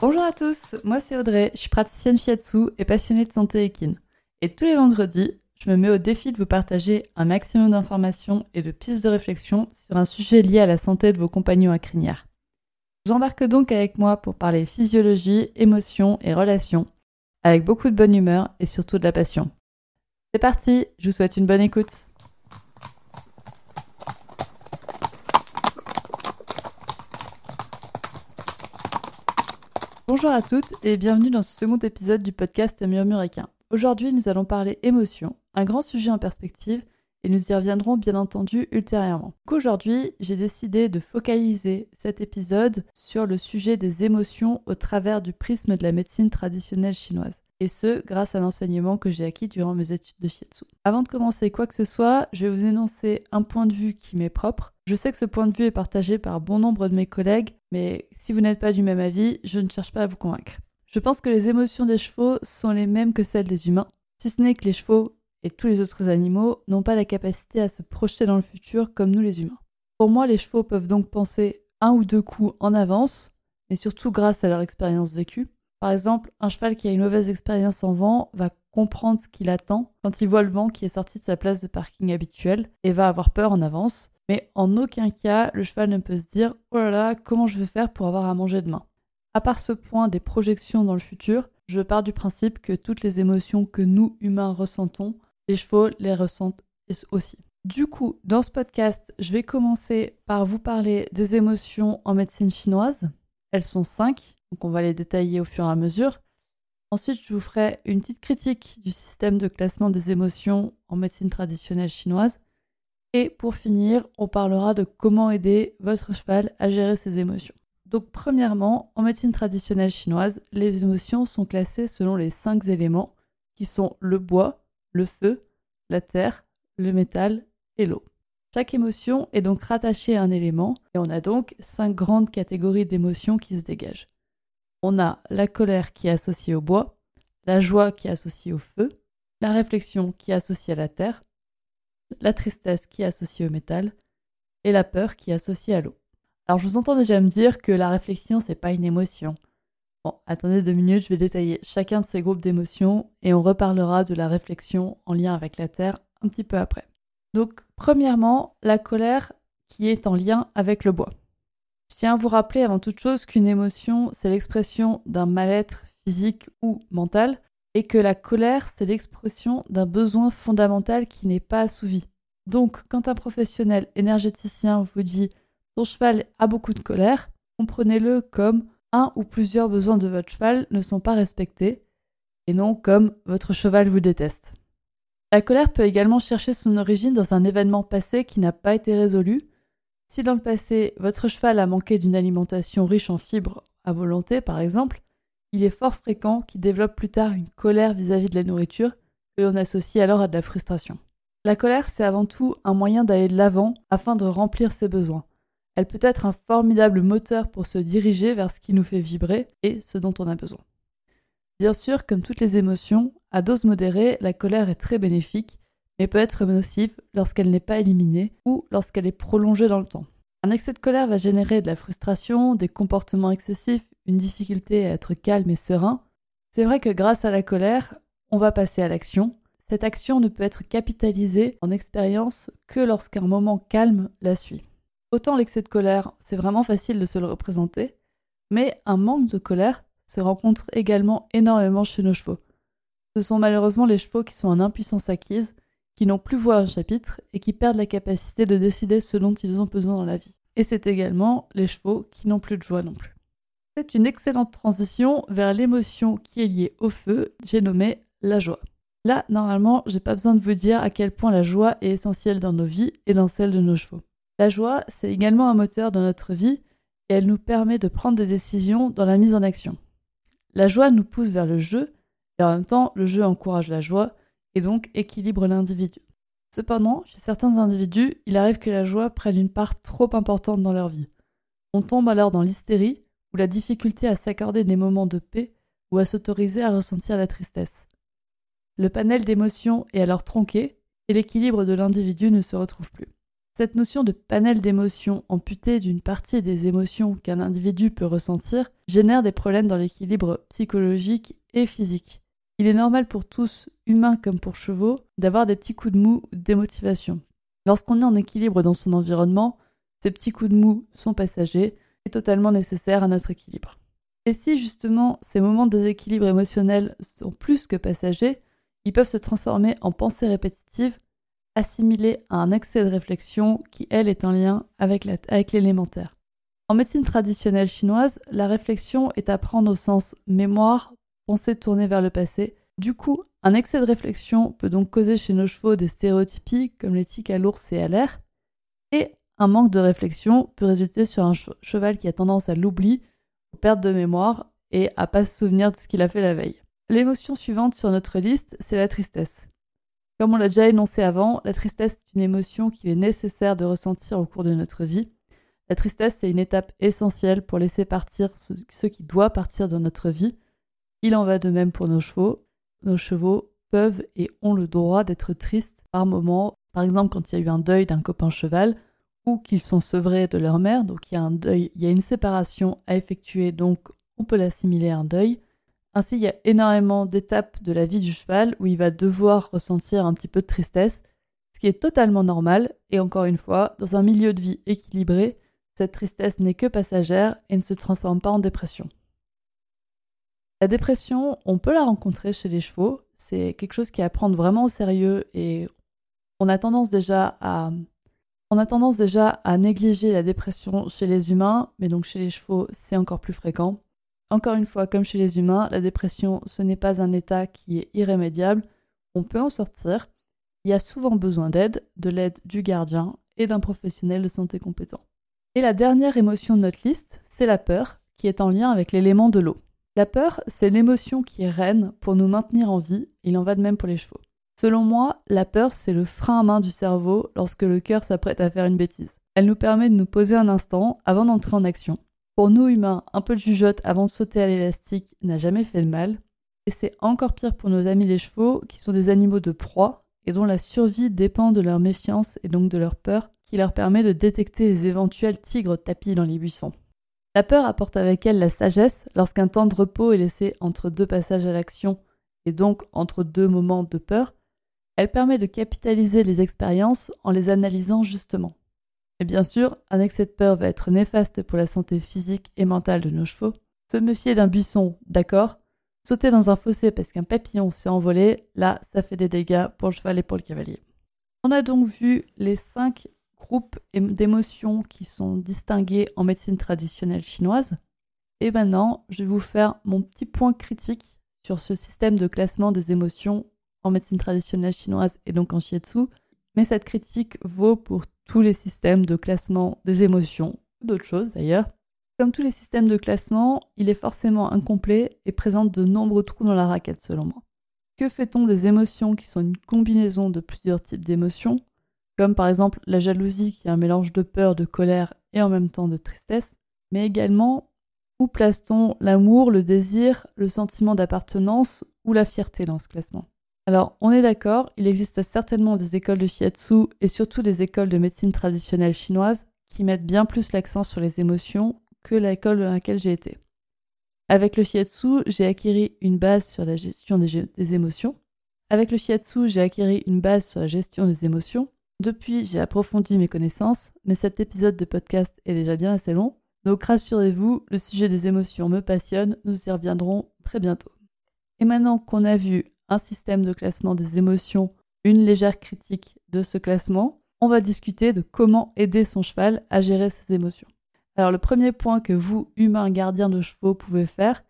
Bonjour à tous, moi c'est Audrey, je suis praticienne shiatsu et passionnée de santé équine. Et tous les vendredis, je me mets au défi de vous partager un maximum d'informations et de pistes de réflexion sur un sujet lié à la santé de vos compagnons à crinière. J'embarque donc avec moi pour parler physiologie, émotions et relations, avec beaucoup de bonne humeur et surtout de la passion. C'est parti, je vous souhaite une bonne écoute. Bonjour à toutes et bienvenue dans ce second épisode du podcast Murmuréquin. Aujourd'hui, nous allons parler émotion, un grand sujet en perspective, et nous y reviendrons bien entendu ultérieurement. Aujourd'hui, j'ai décidé de focaliser cet épisode sur le sujet des émotions au travers du prisme de la médecine traditionnelle chinoise et ce, grâce à l'enseignement que j'ai acquis durant mes études de shiatsu. Avant de commencer quoi que ce soit, je vais vous énoncer un point de vue qui m'est propre. Je sais que ce point de vue est partagé par bon nombre de mes collègues, mais si vous n'êtes pas du même avis, je ne cherche pas à vous convaincre. Je pense que les émotions des chevaux sont les mêmes que celles des humains, si ce n'est que les chevaux et tous les autres animaux n'ont pas la capacité à se projeter dans le futur comme nous les humains. Pour moi, les chevaux peuvent donc penser un ou deux coups en avance, mais surtout grâce à leur expérience vécue. Par exemple, un cheval qui a une mauvaise expérience en vent va comprendre ce qu'il attend quand il voit le vent qui est sorti de sa place de parking habituelle et va avoir peur en avance. Mais en aucun cas, le cheval ne peut se dire Oh là là, comment je vais faire pour avoir à manger demain? À part ce point des projections dans le futur, je pars du principe que toutes les émotions que nous, humains, ressentons, les chevaux les ressentent aussi. Du coup, dans ce podcast, je vais commencer par vous parler des émotions en médecine chinoise. Elles sont cinq donc on va les détailler au fur et à mesure. Ensuite, je vous ferai une petite critique du système de classement des émotions en médecine traditionnelle chinoise. Et pour finir, on parlera de comment aider votre cheval à gérer ses émotions. Donc premièrement, en médecine traditionnelle chinoise, les émotions sont classées selon les cinq éléments qui sont le bois, le feu, la terre, le métal et l'eau. Chaque émotion est donc rattachée à un élément et on a donc cinq grandes catégories d'émotions qui se dégagent on a la colère qui est associée au bois, la joie qui est associée au feu, la réflexion qui est associée à la terre, la tristesse qui est associée au métal et la peur qui est associée à l'eau. Alors je vous entends déjà me dire que la réflexion c'est pas une émotion. Bon, attendez deux minutes, je vais détailler chacun de ces groupes d'émotions et on reparlera de la réflexion en lien avec la terre un petit peu après. Donc premièrement, la colère qui est en lien avec le bois. Je tiens à vous rappeler avant toute chose qu'une émotion, c'est l'expression d'un mal-être physique ou mental, et que la colère, c'est l'expression d'un besoin fondamental qui n'est pas assouvi. Donc, quand un professionnel énergéticien vous dit ton cheval a beaucoup de colère, comprenez-le comme un ou plusieurs besoins de votre cheval ne sont pas respectés, et non comme votre cheval vous déteste. La colère peut également chercher son origine dans un événement passé qui n'a pas été résolu, si dans le passé, votre cheval a manqué d'une alimentation riche en fibres à volonté, par exemple, il est fort fréquent qu'il développe plus tard une colère vis-à-vis de la nourriture que l'on associe alors à de la frustration. La colère, c'est avant tout un moyen d'aller de l'avant afin de remplir ses besoins. Elle peut être un formidable moteur pour se diriger vers ce qui nous fait vibrer et ce dont on a besoin. Bien sûr, comme toutes les émotions, à dose modérée, la colère est très bénéfique mais peut être nocive lorsqu'elle n'est pas éliminée ou lorsqu'elle est prolongée dans le temps. Un excès de colère va générer de la frustration, des comportements excessifs, une difficulté à être calme et serein. C'est vrai que grâce à la colère, on va passer à l'action. Cette action ne peut être capitalisée en expérience que lorsqu'un moment calme la suit. Autant l'excès de colère, c'est vraiment facile de se le représenter, mais un manque de colère se rencontre également énormément chez nos chevaux. Ce sont malheureusement les chevaux qui sont en impuissance acquise qui n'ont plus voix un chapitre et qui perdent la capacité de décider ce dont ils ont besoin dans la vie. Et c'est également les chevaux qui n'ont plus de joie non plus. C'est une excellente transition vers l'émotion qui est liée au feu, j'ai nommé la joie. Là, normalement, j'ai pas besoin de vous dire à quel point la joie est essentielle dans nos vies et dans celle de nos chevaux. La joie, c'est également un moteur dans notre vie et elle nous permet de prendre des décisions dans la mise en action. La joie nous pousse vers le jeu et en même temps, le jeu encourage la joie et donc équilibre l'individu. Cependant, chez certains individus, il arrive que la joie prenne une part trop importante dans leur vie. On tombe alors dans l'hystérie ou la difficulté à s'accorder des moments de paix ou à s'autoriser à ressentir la tristesse. Le panel d'émotions est alors tronqué et l'équilibre de l'individu ne se retrouve plus. Cette notion de panel d'émotions amputé d'une partie des émotions qu'un individu peut ressentir génère des problèmes dans l'équilibre psychologique et physique. Il est normal pour tous, humains comme pour chevaux, d'avoir des petits coups de mou ou démotivation. Lorsqu'on est en équilibre dans son environnement, ces petits coups de mou sont passagers et totalement nécessaires à notre équilibre. Et si justement ces moments de déséquilibre émotionnel sont plus que passagers, ils peuvent se transformer en pensées répétitives, assimilées à un excès de réflexion qui, elle, est en lien avec l'élémentaire. En médecine traditionnelle chinoise, la réflexion est à prendre au sens mémoire, pensée tournée vers le passé. Du coup, un excès de réflexion peut donc causer chez nos chevaux des stéréotypies comme les tics à l'ours et à l'air, et un manque de réflexion peut résulter sur un cheval qui a tendance à l'oubli, aux pertes de mémoire et à pas se souvenir de ce qu'il a fait la veille. L'émotion suivante sur notre liste, c'est la tristesse. Comme on l'a déjà énoncé avant, la tristesse est une émotion qu'il est nécessaire de ressentir au cours de notre vie. La tristesse, c'est une étape essentielle pour laisser partir ce qui doit partir dans notre vie. Il en va de même pour nos chevaux. Nos chevaux peuvent et ont le droit d'être tristes par moments, par exemple quand il y a eu un deuil d'un copain cheval, ou qu'ils sont sevrés de leur mère, donc il y a un deuil, il y a une séparation à effectuer, donc on peut l'assimiler à un deuil. Ainsi, il y a énormément d'étapes de la vie du cheval où il va devoir ressentir un petit peu de tristesse, ce qui est totalement normal, et encore une fois, dans un milieu de vie équilibré, cette tristesse n'est que passagère et ne se transforme pas en dépression. La dépression, on peut la rencontrer chez les chevaux, c'est quelque chose qui est à prendre vraiment au sérieux et on a tendance déjà à on a tendance déjà à négliger la dépression chez les humains, mais donc chez les chevaux, c'est encore plus fréquent. Encore une fois, comme chez les humains, la dépression, ce n'est pas un état qui est irrémédiable. On peut en sortir. Il y a souvent besoin d'aide, de l'aide du gardien et d'un professionnel de santé compétent. Et la dernière émotion de notre liste, c'est la peur, qui est en lien avec l'élément de l'eau. La peur, c'est l'émotion qui reine pour nous maintenir en vie, il en va de même pour les chevaux. Selon moi, la peur, c'est le frein à main du cerveau lorsque le cœur s'apprête à faire une bêtise. Elle nous permet de nous poser un instant avant d'entrer en action. Pour nous humains, un peu de jugeote avant de sauter à l'élastique n'a jamais fait de mal. Et c'est encore pire pour nos amis les chevaux, qui sont des animaux de proie et dont la survie dépend de leur méfiance et donc de leur peur, qui leur permet de détecter les éventuels tigres tapis dans les buissons. La peur apporte avec elle la sagesse lorsqu'un temps de repos est laissé entre deux passages à l'action et donc entre deux moments de peur, elle permet de capitaliser les expériences en les analysant justement. Et bien sûr, un excès de peur va être néfaste pour la santé physique et mentale de nos chevaux. Se méfier d'un buisson, d'accord. Sauter dans un fossé parce qu'un papillon s'est envolé, là, ça fait des dégâts pour le cheval et pour le cavalier. On a donc vu les cinq groupes d'émotions qui sont distingués en médecine traditionnelle chinoise. Et maintenant, je vais vous faire mon petit point critique sur ce système de classement des émotions en médecine traditionnelle chinoise et donc en shiatsu, mais cette critique vaut pour tous les systèmes de classement des émotions, d'autres choses d'ailleurs. Comme tous les systèmes de classement, il est forcément incomplet et présente de nombreux trous dans la raquette selon moi. Que fait-on des émotions qui sont une combinaison de plusieurs types d'émotions, comme par exemple la jalousie qui est un mélange de peur, de colère et en même temps de tristesse, mais également où place-t-on l'amour, le désir, le sentiment d'appartenance ou la fierté dans ce classement? Alors, on est d'accord, il existe certainement des écoles de shiatsu et surtout des écoles de médecine traditionnelle chinoise qui mettent bien plus l'accent sur les émotions que l'école dans laquelle j'ai été. Avec le shiatsu, j'ai acquis une base sur la gestion des, émotions. Avec le shiatsu, j'ai acquis une base sur la gestion des émotions. Depuis, j'ai approfondi mes connaissances, mais cet épisode de podcast est déjà bien assez long. Donc rassurez-vous, le sujet des émotions me passionne, nous y reviendrons très bientôt. Et maintenant qu'on a vu un système de classement des émotions, une légère critique de ce classement, on va discuter de comment aider son cheval à gérer ses émotions. Alors le premier point que vous, humains gardiens de chevaux, pouvez faire,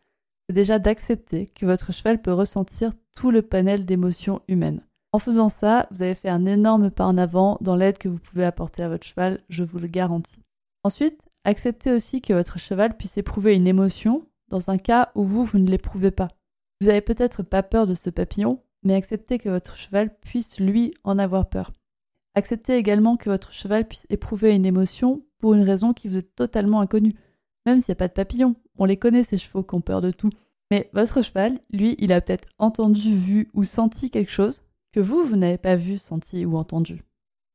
c'est déjà d'accepter que votre cheval peut ressentir tout le panel d'émotions humaines. En faisant ça, vous avez fait un énorme pas en avant dans l'aide que vous pouvez apporter à votre cheval, je vous le garantis. Ensuite, acceptez aussi que votre cheval puisse éprouver une émotion dans un cas où vous, vous ne l'éprouvez pas. Vous n'avez peut-être pas peur de ce papillon, mais acceptez que votre cheval puisse lui en avoir peur. Acceptez également que votre cheval puisse éprouver une émotion pour une raison qui vous est totalement inconnue. Même s'il n'y a pas de papillon, on les connaît ces chevaux qui ont peur de tout. Mais votre cheval, lui, il a peut-être entendu, vu ou senti quelque chose que vous, vous n'avez pas vu, senti ou entendu.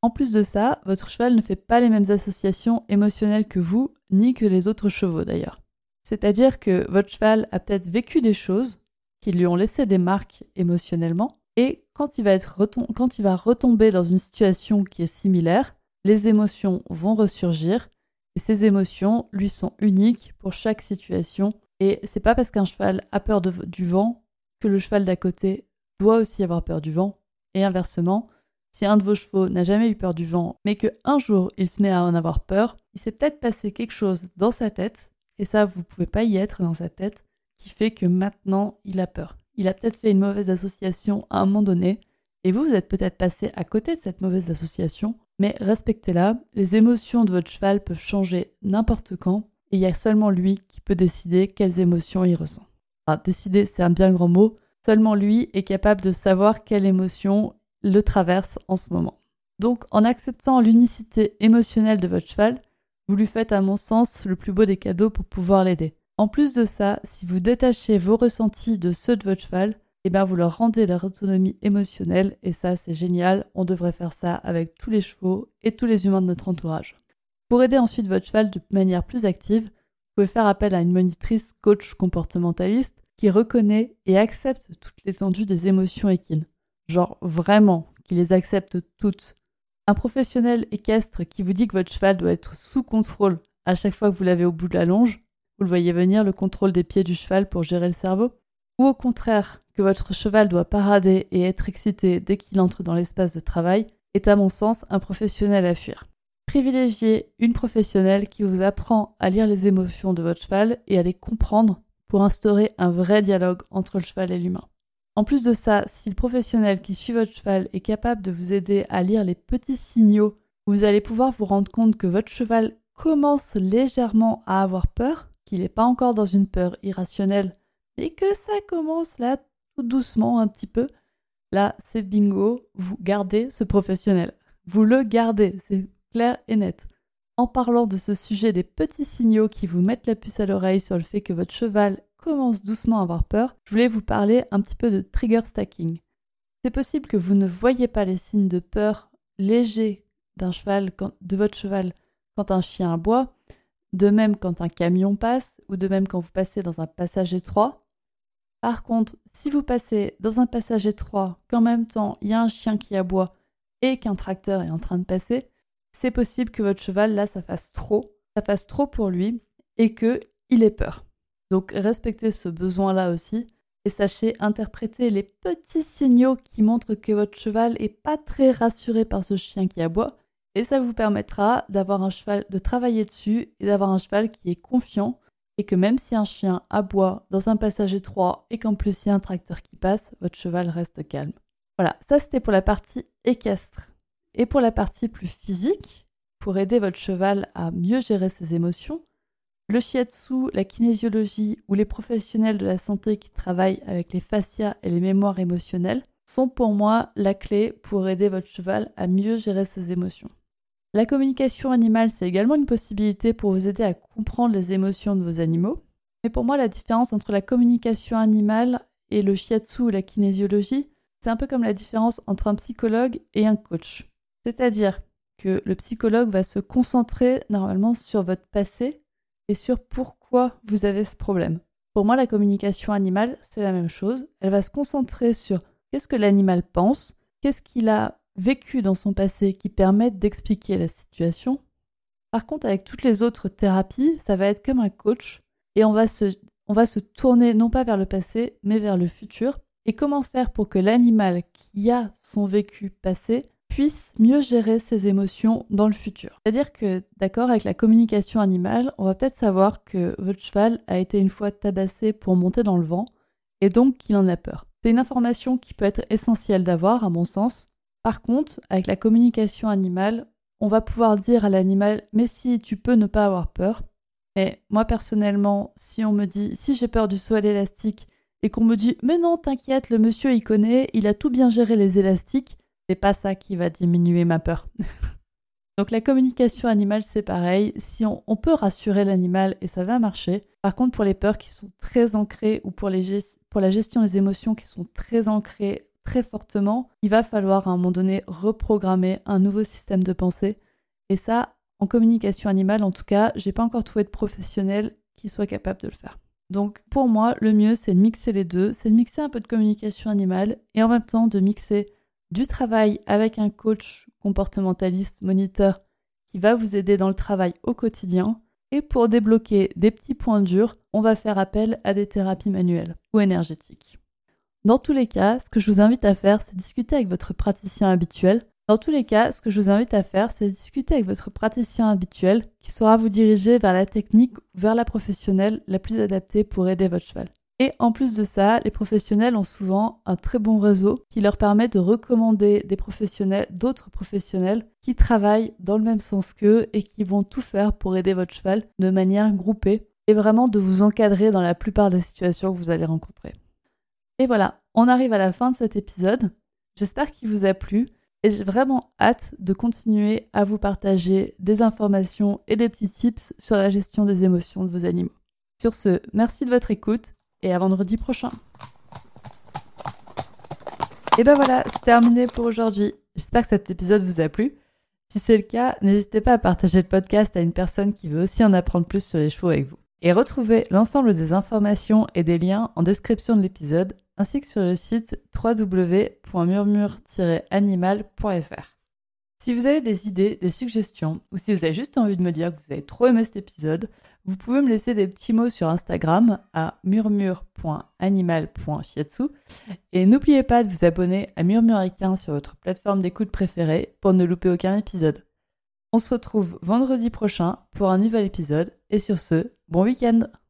En plus de ça, votre cheval ne fait pas les mêmes associations émotionnelles que vous, ni que les autres chevaux d'ailleurs. C'est-à-dire que votre cheval a peut-être vécu des choses qui lui ont laissé des marques émotionnellement, et quand il va, retomber dans une situation qui est similaire, les émotions vont ressurgir, et ces émotions lui sont uniques pour chaque situation, et c'est pas parce qu'un cheval a peur du vent que le cheval d'à côté doit aussi avoir peur du vent, et inversement, si un de vos chevaux n'a jamais eu peur du vent, mais qu'un jour il se met à en avoir peur, il s'est peut-être passé quelque chose dans sa tête, et ça vous pouvez pas y être dans sa tête, qui fait que maintenant il a peur. Il a peut-être fait une mauvaise association à un moment donné, et vous, vous êtes peut-être passé à côté de cette mauvaise association, mais respectez-la, les émotions de votre cheval peuvent changer n'importe quand, et il y a seulement lui qui peut décider quelles émotions il ressent. Enfin, décider, c'est un bien grand mot, seulement lui est capable de savoir quelle émotion le traverse en ce moment. Donc en acceptant l'unicité émotionnelle de votre cheval, vous lui faites à mon sens le plus beau des cadeaux pour pouvoir l'aider. En plus de ça, si vous détachez vos ressentis de ceux de votre cheval, eh bien vous leur rendez leur autonomie émotionnelle et ça c'est génial, on devrait faire ça avec tous les chevaux et tous les humains de notre entourage. Pour aider ensuite votre cheval de manière plus active, vous pouvez faire appel à une monitrice coach comportementaliste qui reconnaît et accepte toute l'étendue des émotions équines genre vraiment, qui les accepte toutes. Un professionnel équestre qui vous dit que votre cheval doit être sous contrôle à chaque fois que vous l'avez au bout de la longe, vous le voyez venir, le contrôle des pieds du cheval pour gérer le cerveau, ou au contraire, que votre cheval doit parader et être excité dès qu'il entre dans l'espace de travail, est à mon sens un professionnel à fuir. Privilégiez une professionnelle qui vous apprend à lire les émotions de votre cheval et à les comprendre pour instaurer un vrai dialogue entre le cheval et l'humain. En plus de ça, si le professionnel qui suit votre cheval est capable de vous aider à lire les petits signaux, vous allez pouvoir vous rendre compte que votre cheval commence légèrement à avoir peur, qu'il n'est pas encore dans une peur irrationnelle, mais que ça commence là tout doucement un petit peu. Là, c'est bingo, vous gardez ce professionnel. Vous le gardez, c'est clair et net. En parlant de ce sujet des petits signaux qui vous mettent la puce à l'oreille sur le fait que votre cheval commence doucement à avoir peur, je voulais vous parler un petit peu de trigger stacking. C'est possible que vous ne voyez pas les signes de peur légers d'un cheval, de votre cheval quand un chien aboie, de même quand un camion passe, ou de même quand vous passez dans un passage étroit. Par contre, si vous passez dans un passage étroit, qu'en même temps il y a un chien qui aboie et qu'un tracteur est en train de passer, c'est possible que votre cheval là ça fasse trop, ça fasse trop pour lui et que il ait peur. Donc respectez ce besoin-là aussi et sachez interpréter les petits signaux qui montrent que votre cheval est pas très rassuré par ce chien qui aboie et ça vous permettra d'avoir un cheval de travailler dessus et d'avoir un cheval qui est confiant et que même si un chien aboie dans un passage étroit et qu'en plus il y a un tracteur qui passe, votre cheval reste calme. Voilà, ça c'était pour la partie équestre. Et pour la partie plus physique, pour aider votre cheval à mieux gérer ses émotions, le shiatsu, la kinésiologie ou les professionnels de la santé qui travaillent avec les fascias et les mémoires émotionnelles sont pour moi la clé pour aider votre cheval à mieux gérer ses émotions. La communication animale, c'est également une possibilité pour vous aider à comprendre les émotions de vos animaux. Mais pour moi, la différence entre la communication animale et le shiatsu ou la kinésiologie, c'est un peu comme la différence entre un psychologue et un coach. C'est-à-dire que le psychologue va se concentrer normalement sur votre passé et sur pourquoi vous avez ce problème. Pour moi, la communication animale, c'est la même chose. Elle va se concentrer sur qu'est-ce que l'animal pense, qu'est-ce qu'il a vécu dans son passé qui permet d'expliquer la situation. Par contre, avec toutes les autres thérapies, ça va être comme un coach et on va se, on va se tourner non pas vers le passé, mais vers le futur. Et comment faire pour que l'animal qui a son vécu passé puisse mieux gérer ses émotions dans le futur. C'est-à-dire que, d'accord, avec la communication animale, on va peut-être savoir que votre cheval a été une fois tabassé pour monter dans le vent et donc qu'il en a peur. C'est une information qui peut être essentielle d'avoir, à mon sens. Par contre, avec la communication animale, on va pouvoir dire à l'animal Mais si tu peux ne pas avoir peur. Mais moi personnellement, si on me dit Si j'ai peur du saut à et qu'on me dit Mais non, t'inquiète, le monsieur il connaît, il a tout bien géré les élastiques, c'est pas ça qui va diminuer ma peur. Donc la communication animale, c'est pareil. Si on, peut rassurer l'animal et ça va marcher. Par contre, pour les peurs qui sont très ancrées ou pour, pour la gestion des émotions qui sont très ancrées très fortement, il va falloir à un moment donné reprogrammer un nouveau système de pensée. Et ça, en communication animale, en tout cas, j'ai pas encore trouvé de professionnel qui soit capable de le faire. Donc pour moi, le mieux, c'est de mixer les deux, c'est de mixer un peu de communication animale et en même temps de mixer du travail avec un coach comportementaliste, moniteur, qui va vous aider dans le travail au quotidien. Et pour débloquer des petits points durs, on va faire appel à des thérapies manuelles ou énergétiques. Dans tous les cas, ce que je vous invite à faire, c'est discuter avec votre praticien habituel. Dans tous les cas, ce que je vous invite à faire, c'est discuter avec votre praticien habituel qui saura vous diriger vers la technique ou vers la professionnelle la plus adaptée pour aider votre cheval. Et en plus de ça, les professionnels ont souvent un très bon réseau qui leur permet de recommander des professionnels, d'autres professionnels qui travaillent dans le même sens qu'eux et qui vont tout faire pour aider votre cheval de manière groupée et vraiment de vous encadrer dans la plupart des situations que vous allez rencontrer. Et voilà, on arrive à la fin de cet épisode. J'espère qu'il vous a plu et j'ai vraiment hâte de continuer à vous partager des informations et des petits tips sur la gestion des émotions de vos animaux. Sur ce, merci de votre écoute et à vendredi prochain. Et ben voilà, c'est terminé pour aujourd'hui. J'espère que cet épisode vous a plu. Si c'est le cas, n'hésitez pas à partager le podcast à une personne qui veut aussi en apprendre plus sur les chevaux avec vous. Et retrouvez l'ensemble des informations et des liens en description de l'épisode ainsi que sur le site www.murmure-animal.fr. Si vous avez des idées, des suggestions, ou si vous avez juste envie de me dire que vous avez trop aimé cet épisode, vous pouvez me laisser des petits mots sur Instagram à murmure.animal.shiatsu et n'oubliez pas de vous abonner à Murmuricain sur votre plateforme d'écoute préférée pour ne louper aucun épisode. On se retrouve vendredi prochain pour un nouvel épisode. Et sur ce, bon week-end